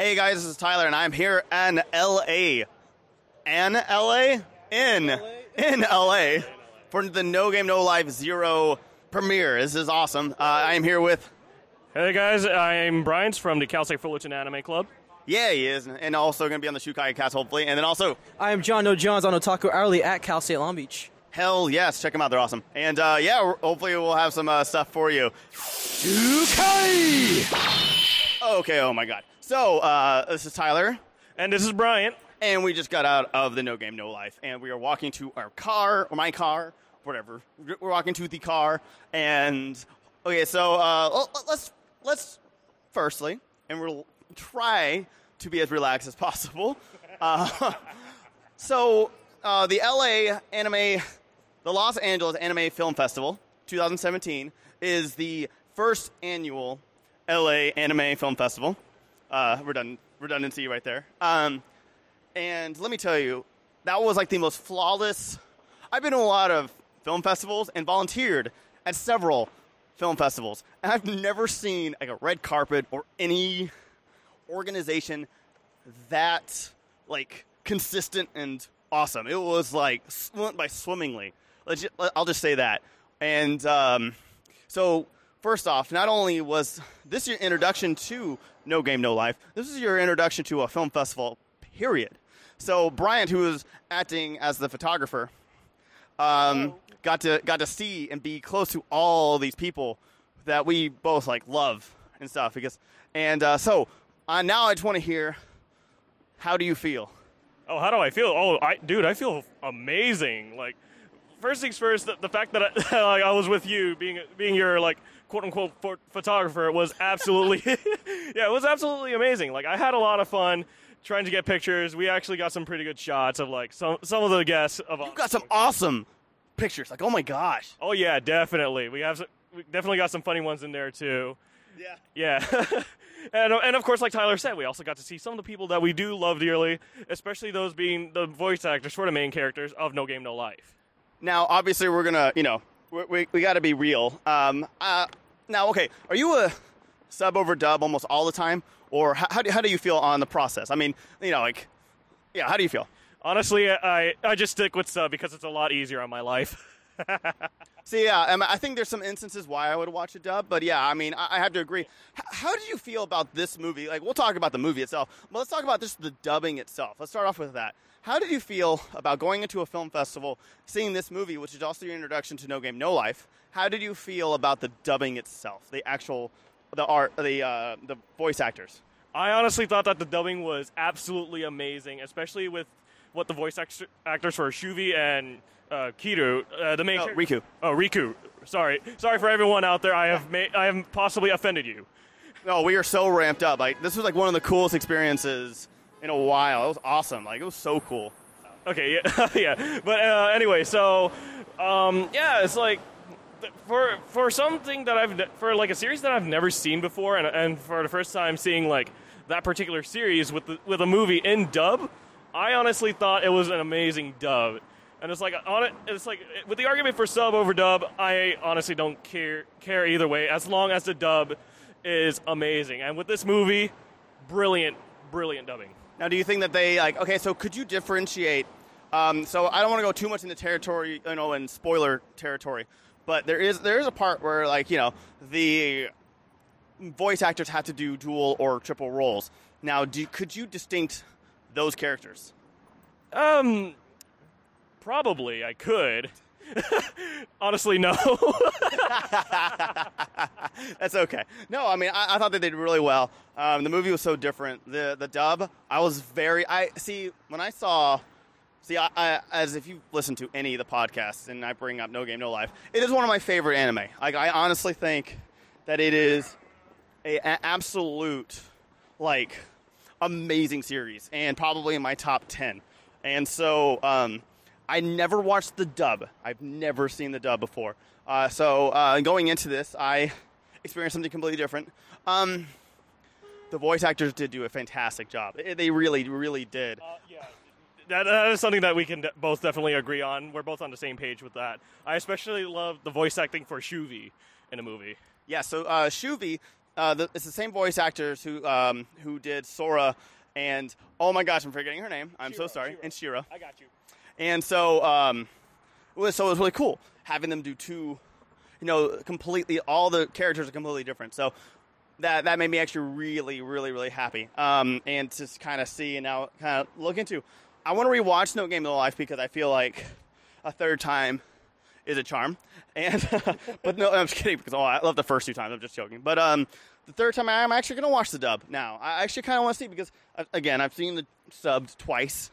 Hey guys, this is Tyler, and I'm here in LA. An LA? In. In LA. For the No Game No Life Zero premiere. This is awesome. Uh, I am here with. Hey guys, I'm Brian's from the Cal State Fullerton Anime Club. Yeah, he is, and also going to be on the Shukai cast hopefully, and then also I am John No Johns on Otaku Hourly at Cal State Long Beach. hell yes, check them out, they're awesome, and uh, yeah, hopefully we'll have some uh, stuff for you. Shukai. Okay, oh my God. So uh, this is Tyler. And this is Brian. And we just got out of the No Game No Life, and we are walking to our car or my car, whatever. We're walking to the car, and okay, so uh, l- l- let's let's firstly, and we'll try to be as relaxed as possible. Uh, so uh, the LA Anime, the Los Angeles Anime Film Festival, 2017, is the first annual LA Anime Film Festival. Uh, redundancy right there. Um, and let me tell you, that was like the most flawless. I've been to a lot of film festivals and volunteered at several film festivals, and I've never seen like a red carpet or any organization that like consistent and awesome. It was like went by swimmingly. I'll just say that. And um, so, first off, not only was this your introduction to No Game No Life, this is your introduction to a film festival. Period. So Brian, who was acting as the photographer, um, got to got to see and be close to all these people that we both like love and stuff. Because and uh, so uh, now I just want to hear how do you feel? Oh, how do I feel? Oh, I, dude, I feel amazing. Like, first things first, the, the fact that I, like, I was with you, being being your like quote unquote pho- photographer, was absolutely yeah, it was absolutely amazing. Like, I had a lot of fun trying to get pictures. We actually got some pretty good shots of like some some of the guests of. You got some awesome pictures. Like oh my gosh. Oh yeah, definitely. We have some, we definitely got some funny ones in there too. Yeah. Yeah. and, and of course, like Tyler said, we also got to see some of the people that we do love dearly, especially those being the voice actors for the main characters of No Game No Life. Now, obviously, we're gonna, you know, we, we, we got to be real. Um, uh, now, okay, are you a sub over dub almost all the time, or how, how, do, how do you feel on the process? I mean, you know, like, yeah, how do you feel? Honestly, I, I just stick with sub because it's a lot easier on my life. See, yeah, um, I think there's some instances why I would watch a dub, but yeah, I mean, I, have to agree. How did you feel about this movie? Like, we'll talk about the movie itself, but let's talk about just the dubbing itself. Let's start off with that. How did you feel about going into a film festival, seeing this movie, which is also your introduction to No Game No Life? How did you feel about the dubbing itself, the actual, the art, the uh, the voice actors? I honestly thought that the dubbing was absolutely amazing, especially with what the voice act- actors for Shuvi and uh, Kiru, uh, the main No, char- Riku. Oh, Riku. Sorry, sorry for everyone out there. I have ma- I have possibly offended you. No, we are so ramped up. Like, this was like one of the coolest experiences in a while. It was awesome. Like, it was so cool. Okay, yeah, yeah. But uh, anyway, so um, yeah, it's like for for something that I've for like a series that I've never seen before, and and for the first time seeing like that particular series with the, with a movie in dub, I honestly thought it was an amazing dub. And it's like on it, it's like with the argument for sub over dub, I honestly don't care care either way as long as the dub is amazing. And with this movie, brilliant, brilliant dubbing. Now, do you think that they like? Okay, so could you differentiate? Um, so I don't want to go too much into territory, you know, in spoiler territory, but there is there is a part where like you know the voice actors have to do dual or triple roles. Now, do, could you distinct those characters? Um, probably I could. Honestly, no. That's okay. No, I mean, I, I thought they did really well. Um, the movie was so different. The the dub, I was very. I see when I saw. See, I, I, as if you listen to any of the podcasts, and I bring up No Game No Life, it is one of my favorite anime. Like, I honestly think that it is a, a absolute like amazing series, and probably in my top ten. And so, um, I never watched the dub. I've never seen the dub before. Uh, so uh, going into this, I experienced something completely different. Um, the voice actors did do a fantastic job. They- They really, really did. yeah. That, that is something that we can de- both definitely agree on. We're both on the same page with that. I especially love the voice acting for Shuvi in a movie. Yeah. So uh, Shuvi, uh, the, it's the same voice actors who um, who did Sora and oh my gosh, I'm forgetting her name. I'm so sorry. Shiro. And Shiro. I got you. And so, um, it was, so it was really cool having them do two, you know, completely, all the characters are completely different. So that, that made me actually really, really, really happy. Um, and to kind of see and now kind of look into. I want to rewatch No Game No Life because I feel like a third time is a charm. And, but no, I'm just kidding because oh, I love the first two times. I'm just joking. But, um, the third time I'm actually going to watch the dub now. I actually kind of want to see because, again, I've seen the subbed twice.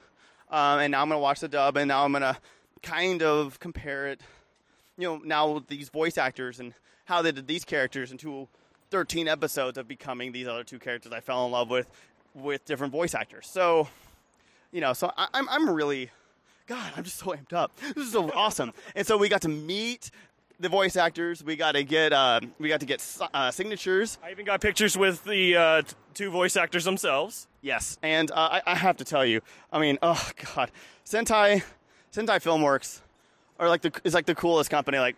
Um, and now I'm to watch the dub, and now I'm to kind of compare it, you know, now with these voice actors and how they did these characters into 13 episodes of becoming these other two characters I fell in love with with different voice actors. So, you know, so I, I'm, I'm really, God, I'm just so amped up. This is so awesome. And so we got to meet the voice actors. We got to get, uh, we got to get uh, signatures. I even got pictures with the uh, t- two voice actors themselves. Yes, and uh, I, I have to tell you, I mean, oh god, Sentai, Sentai Filmworks are like the is like the coolest company. Like,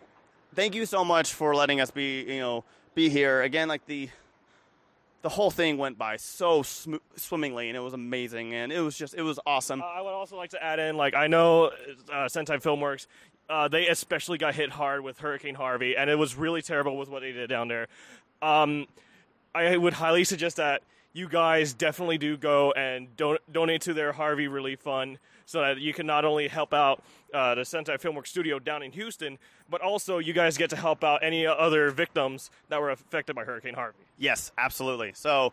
thank you so much for letting us be, you know, be here again. Like the the whole thing went by so sm- swimmingly, and it was amazing, and it was just it was awesome. Uh, I would also like to add in, like, I know uh, Sentai Filmworks, uh, they especially got hit hard with Hurricane Harvey, and it was really terrible with what they did down there. Um, I would highly suggest that you guys definitely do go and don- donate to their Harvey Relief Fund so that you can not only help out uh, the Sentai Filmworks studio down in Houston, but also you guys get to help out any other victims that were affected by Hurricane Harvey. Yes, absolutely. So,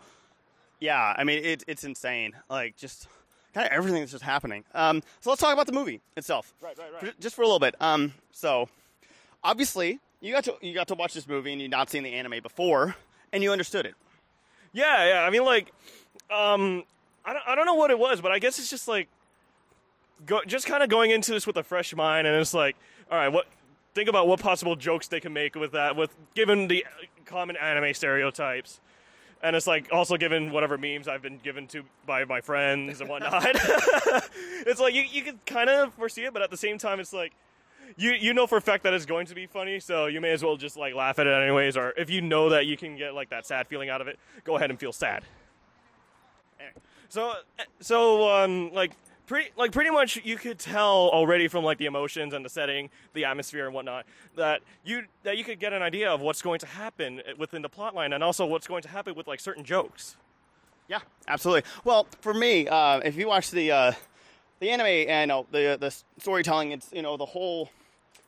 yeah, I mean, it, it's insane. Like, just kind of everything that's just happening. Um, so let's talk about the movie itself. Right, right, right. For- Just for a little bit. Um, so, obviously, you got to you got to watch this movie and you'd not seen the anime before, and you understood it. Yeah, yeah. I mean, like, um, I don't, I don't know what it was, but I guess it's just like, go, just kind of going into this with a fresh mind, and it's like, all right, what? Think about what possible jokes they can make with that, with given the common anime stereotypes, and it's like also given whatever memes I've been given to by my friends and whatnot. it's like you you can kind of foresee it, but at the same time, it's like. You, you know for a fact that it's going to be funny, so you may as well just like laugh at it anyways. Or if you know that you can get like that sad feeling out of it, go ahead and feel sad. So, so um, like pretty, like pretty much, you could tell already from like the emotions and the setting, the atmosphere and whatnot, that you that you could get an idea of what's going to happen within the plot line, and also what's going to happen with like certain jokes. Yeah, absolutely. Well, for me, uh, if you watch the uh, the anime and uh, the the storytelling, it's you know the whole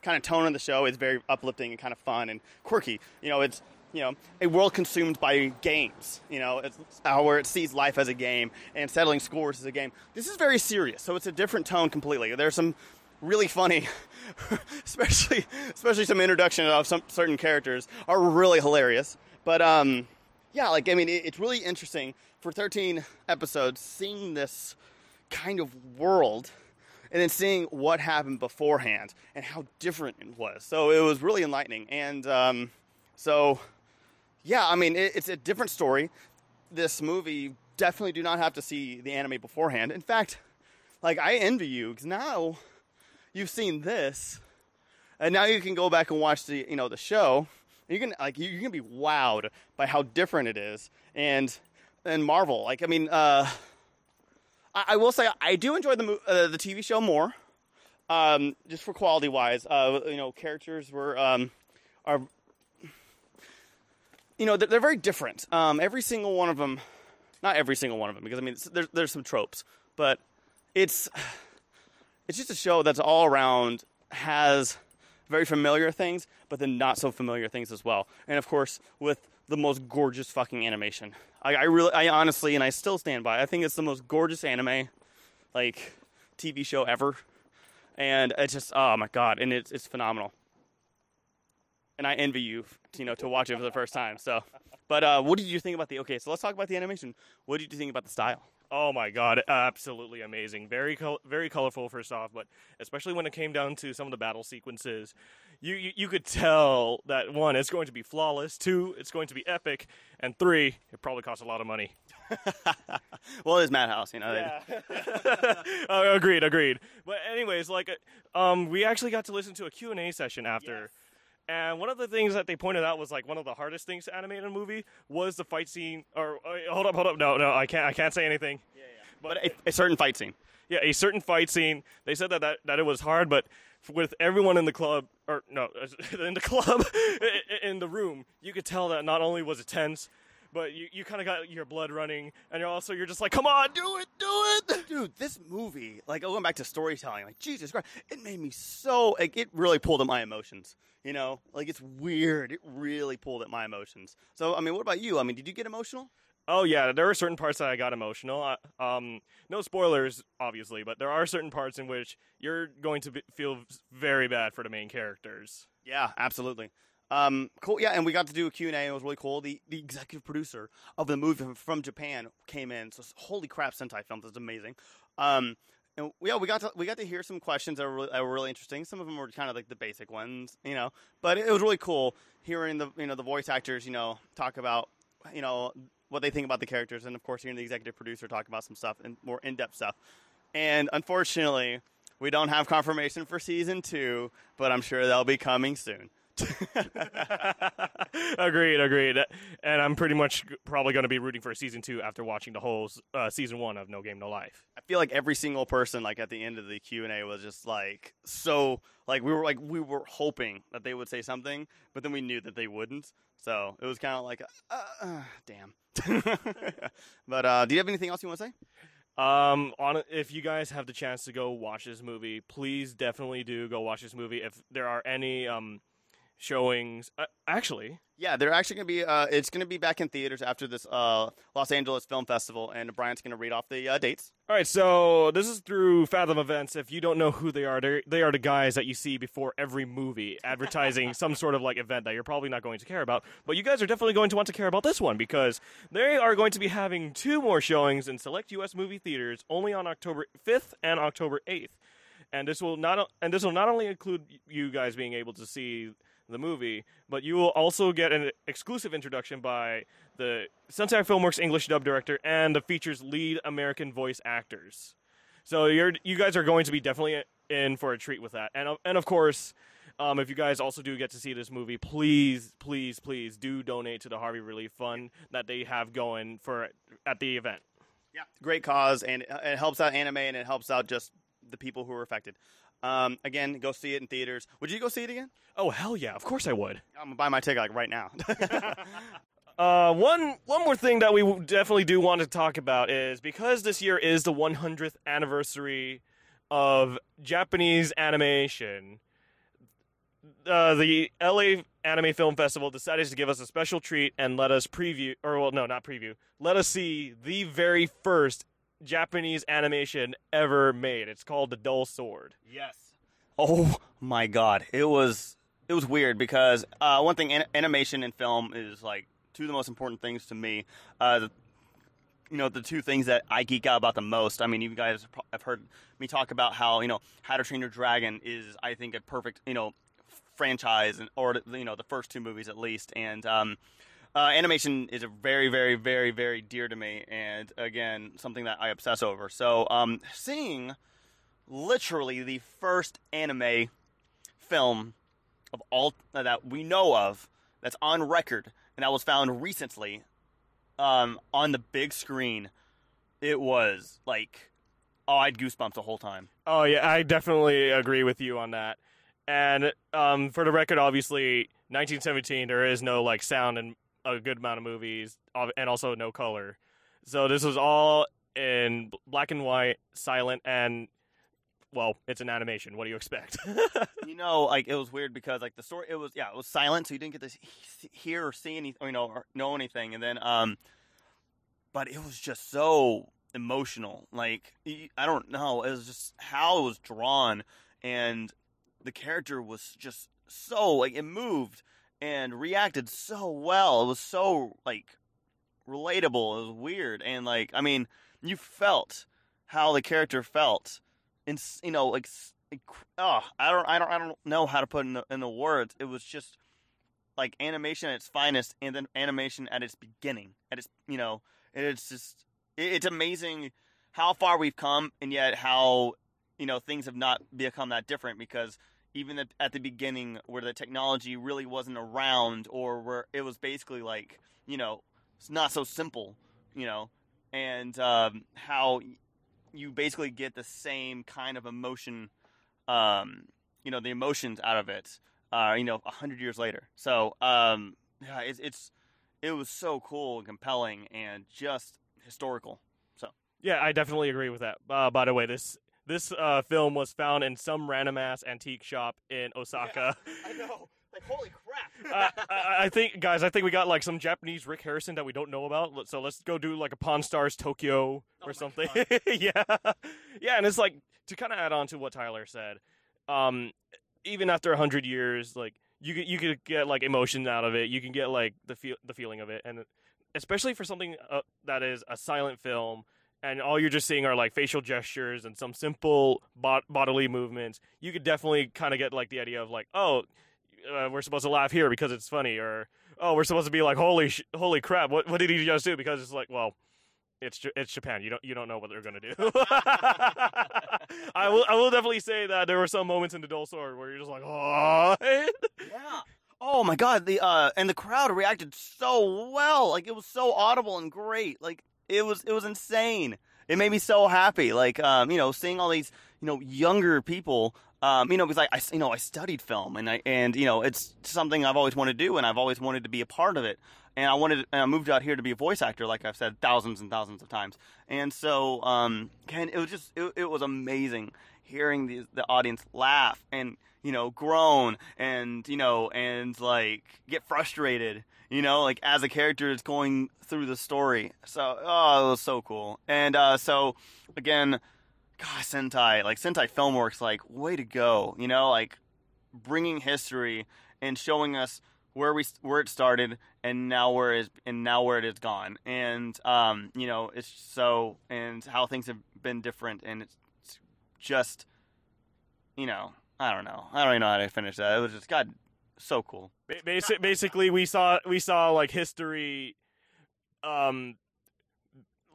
kind of tone of the show is very uplifting and kind of fun and quirky. You know, it's you know a world consumed by games. You know, it's where it sees life as a game and settling scores as a game. This is very serious, so it's a different tone completely. There's some really funny, especially especially some introduction of some certain characters are really hilarious. But um, yeah, like I mean, it, it's really interesting for 13 episodes seeing this kind of world and then seeing what happened beforehand and how different it was. So it was really enlightening. And um, so, yeah, I mean, it, it's a different story. This movie definitely do not have to see the anime beforehand. In fact, like I envy you because now you've seen this, and now you can go back and watch the you know the show. You can like you, you can be wowed by how different it is, and and Marvel. Like I mean, uh, I, I will say I do enjoy the uh, the TV show more, um, just for quality wise. Uh, you know, characters were um, are you know they're, they're very different. Um, every single one of them, not every single one of them, because I mean there's there's some tropes, but it's it's just a show that's all around has very familiar things, but then not so familiar things as well. And of course, with the most gorgeous fucking animation. I, I really, I honestly, and I still stand by. I think it's the most gorgeous anime, like TV show ever. And it's just, oh my god, and it's it's phenomenal. And I envy you, you know, to watch it for the first time. So, but uh, what did you think about the? Okay, so let's talk about the animation. What did you think about the style? Oh my god, absolutely amazing. Very col- very colorful first off, but especially when it came down to some of the battle sequences, you, you you could tell that one it's going to be flawless, two it's going to be epic, and three it probably costs a lot of money. well, it is Madhouse, you know. Yeah. uh, agreed, agreed. But anyways, like uh, um we actually got to listen to a Q&A session after And one of the things that they pointed out was like one of the hardest things to animate in a movie was the fight scene. Or uh, hold up, hold up, no, no, I can't, I can't say anything. Yeah, yeah. But a, a certain fight scene. Yeah, a certain fight scene. They said that, that that it was hard, but with everyone in the club, or no, in the club, in the room, you could tell that not only was it tense, but you, you kind of got your blood running, and you're also you're just like, come on, do it, do it, dude. This movie, like going back to storytelling, like Jesus Christ, it made me so like it really pulled at my emotions. You know, like it's weird. It really pulled at my emotions. So, I mean, what about you? I mean, did you get emotional? Oh yeah, there are certain parts that I got emotional. Um, no spoilers, obviously, but there are certain parts in which you're going to be, feel very bad for the main characters. Yeah, absolutely. Um, cool. Yeah, and we got to do a Q&A. and It was really cool. The the executive producer of the movie from Japan came in. So holy crap, Sentai Films is amazing. Um, and yeah, we got to we got to hear some questions that were really, that were really interesting. Some of them were kind of like the basic ones, you know. But it was really cool hearing the you know the voice actors, you know, talk about you know what they think about the characters, and of course hearing the executive producer talk about some stuff and more in depth stuff. And unfortunately, we don't have confirmation for season two, but I'm sure they'll be coming soon. agreed, agreed. And I'm pretty much probably going to be rooting for a season two after watching the whole uh, season one of No Game No Life. I feel like every single person, like at the end of the Q and A, was just like so. Like we were like we were hoping that they would say something, but then we knew that they wouldn't. So it was kind of like, uh, uh, damn. but uh, do you have anything else you want to say? Um, on if you guys have the chance to go watch this movie, please definitely do go watch this movie. If there are any um showings. Uh, actually, yeah, they're actually going to be. Uh, it's going to be back in theaters after this uh, Los Angeles Film Festival, and Brian's going to read off the uh, dates. All right, so this is through Fathom Events. If you don't know who they are, they are the guys that you see before every movie advertising some sort of like event that you're probably not going to care about. But you guys are definitely going to want to care about this one because they are going to be having two more showings in select U.S. movie theaters only on October 5th and October 8th. And this will not and this will not only include you guys being able to see the movie, but you will also get an exclusive introduction by the Sentai Filmworks English dub director and the feature's lead American voice actors. So you're you guys are going to be definitely in for a treat with that, and and of course. Um, if you guys also do get to see this movie, please, please, please do donate to the Harvey Relief Fund that they have going for at the event. Yeah, great cause, and it helps out anime, and it helps out just the people who are affected. Um, again, go see it in theaters. Would you go see it again? Oh hell yeah! Of course I would. I'm gonna buy my ticket like right now. uh, one one more thing that we definitely do want to talk about is because this year is the 100th anniversary of Japanese animation. Uh, the LA Anime Film Festival decided to give us a special treat and let us preview, or well, no, not preview. Let us see the very first Japanese animation ever made. It's called The Dull Sword. Yes. Oh my god, it was it was weird because uh, one thing, an- animation and film is like two of the most important things to me. Uh, the, you know, the two things that I geek out about the most. I mean, you guys have heard me talk about how you know How to Train Your Dragon is, I think, a perfect you know franchise, and or you know the first two movies at least, and um, uh, animation is a very, very, very, very dear to me, and again, something that I obsess over. So, um, seeing literally the first anime film of all uh, that we know of that's on record and that was found recently um, on the big screen, it was like, oh, I had goosebumps the whole time. Oh yeah, I definitely agree with you on that. And um, for the record, obviously, 1917, there is no like sound and a good amount of movies and also no color. So this was all in black and white, silent, and well, it's an animation. What do you expect? you know, like it was weird because like the story, it was yeah, it was silent, so you didn't get to hear or see anything, you know, or know anything, and then um, but it was just so emotional. Like I don't know, it was just how it was drawn, and the character was just so like it moved and reacted so well. It was so like relatable. It was weird, and like I mean, you felt how the character felt, and you know, like oh, I don't, I don't, I don't know how to put in the, in the words. It was just like animation at its finest, and then animation at its beginning. At its, you know, it's just it's amazing how far we've come, and yet how you know things have not become that different because even at, the beginning where the technology really wasn't around, or where it was basically like you know it's not so simple, you know, and um, how you basically get the same kind of emotion, um, you know, the emotions out of it, uh, you know, a hundred years later. So um, yeah, it's it's it was so cool and compelling and just historical. So Yeah, I definitely agree with that. Uh, by the way, this this uh, film was found in some random ass antique shop in Osaka. I know, like holy crap. uh, I, I think, guys, I think we got like some Japanese Rick Harrison that we don't know about. So let's go do like a Pawn Stars Tokyo Oh or something. yeah, yeah, and it's like to kind of add on to what Tyler said. Um, even after a hundred years, like you could you could get like emotion out of it. You can get like the feel the feeling of it, and especially for something uh, that is a silent film. And all you're just seeing are like facial gestures and some simple bod- bodily movements. You could definitely kind of get like the idea of like, oh, uh, we're supposed to laugh here because it's funny, or oh, we're supposed to be like, holy, sh- holy crap, what, what did he just do? Because it's like, well, it's it's Japan. You don't you don't know what they're gonna do. I will I will definitely say that there were some moments in the Dull Sword where you're just like, oh, Yeah. Oh my god, the uh and the crowd reacted so well. Like it was so audible and great. Like it was it was insane. It made me so happy. Like um, you know, seeing all these, you know, younger people um, you know, because I, I, you know, I studied film, and I, and you know, it's something I've always wanted to do, and I've always wanted to be a part of it. And I wanted, and I moved out here to be a voice actor, like I've said thousands and thousands of times. And so, um, Ken, it was just, it, it was amazing hearing the the audience laugh and you know groan and you know and like get frustrated you know like as a character is going through the story. So oh it was so cool. And uh so again gosh sentai like sentai filmworks like way to go you know like bringing history and showing us where we where it started and now where it is and now where it is gone. And um you know it's so and how things have been different and it's just you know I don't know. I don't even know how to finish that. It was just God so cool Ba- Basi- basically, we saw we saw like history, um,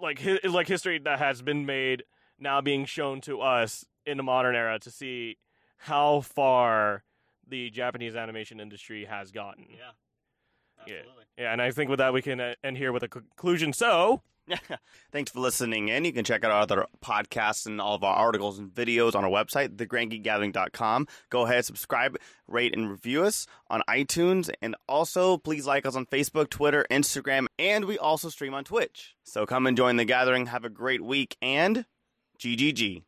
like hi- like history that has been made now being shown to us in the modern era to see how far the Japanese animation industry has gotten. Yeah. Yeah, yeah and I think with that we can uh, end here with a conclusion. So, Thanks for listening in. You can check out our other podcasts and all of our articles and videos on our website, thegrandgeekgathering.com. Go ahead, subscribe, rate, and review us on iTunes. And also, please like us on Facebook, Twitter, Instagram, and we also stream on Twitch. So come and join the gathering. Have a great week, and GGG.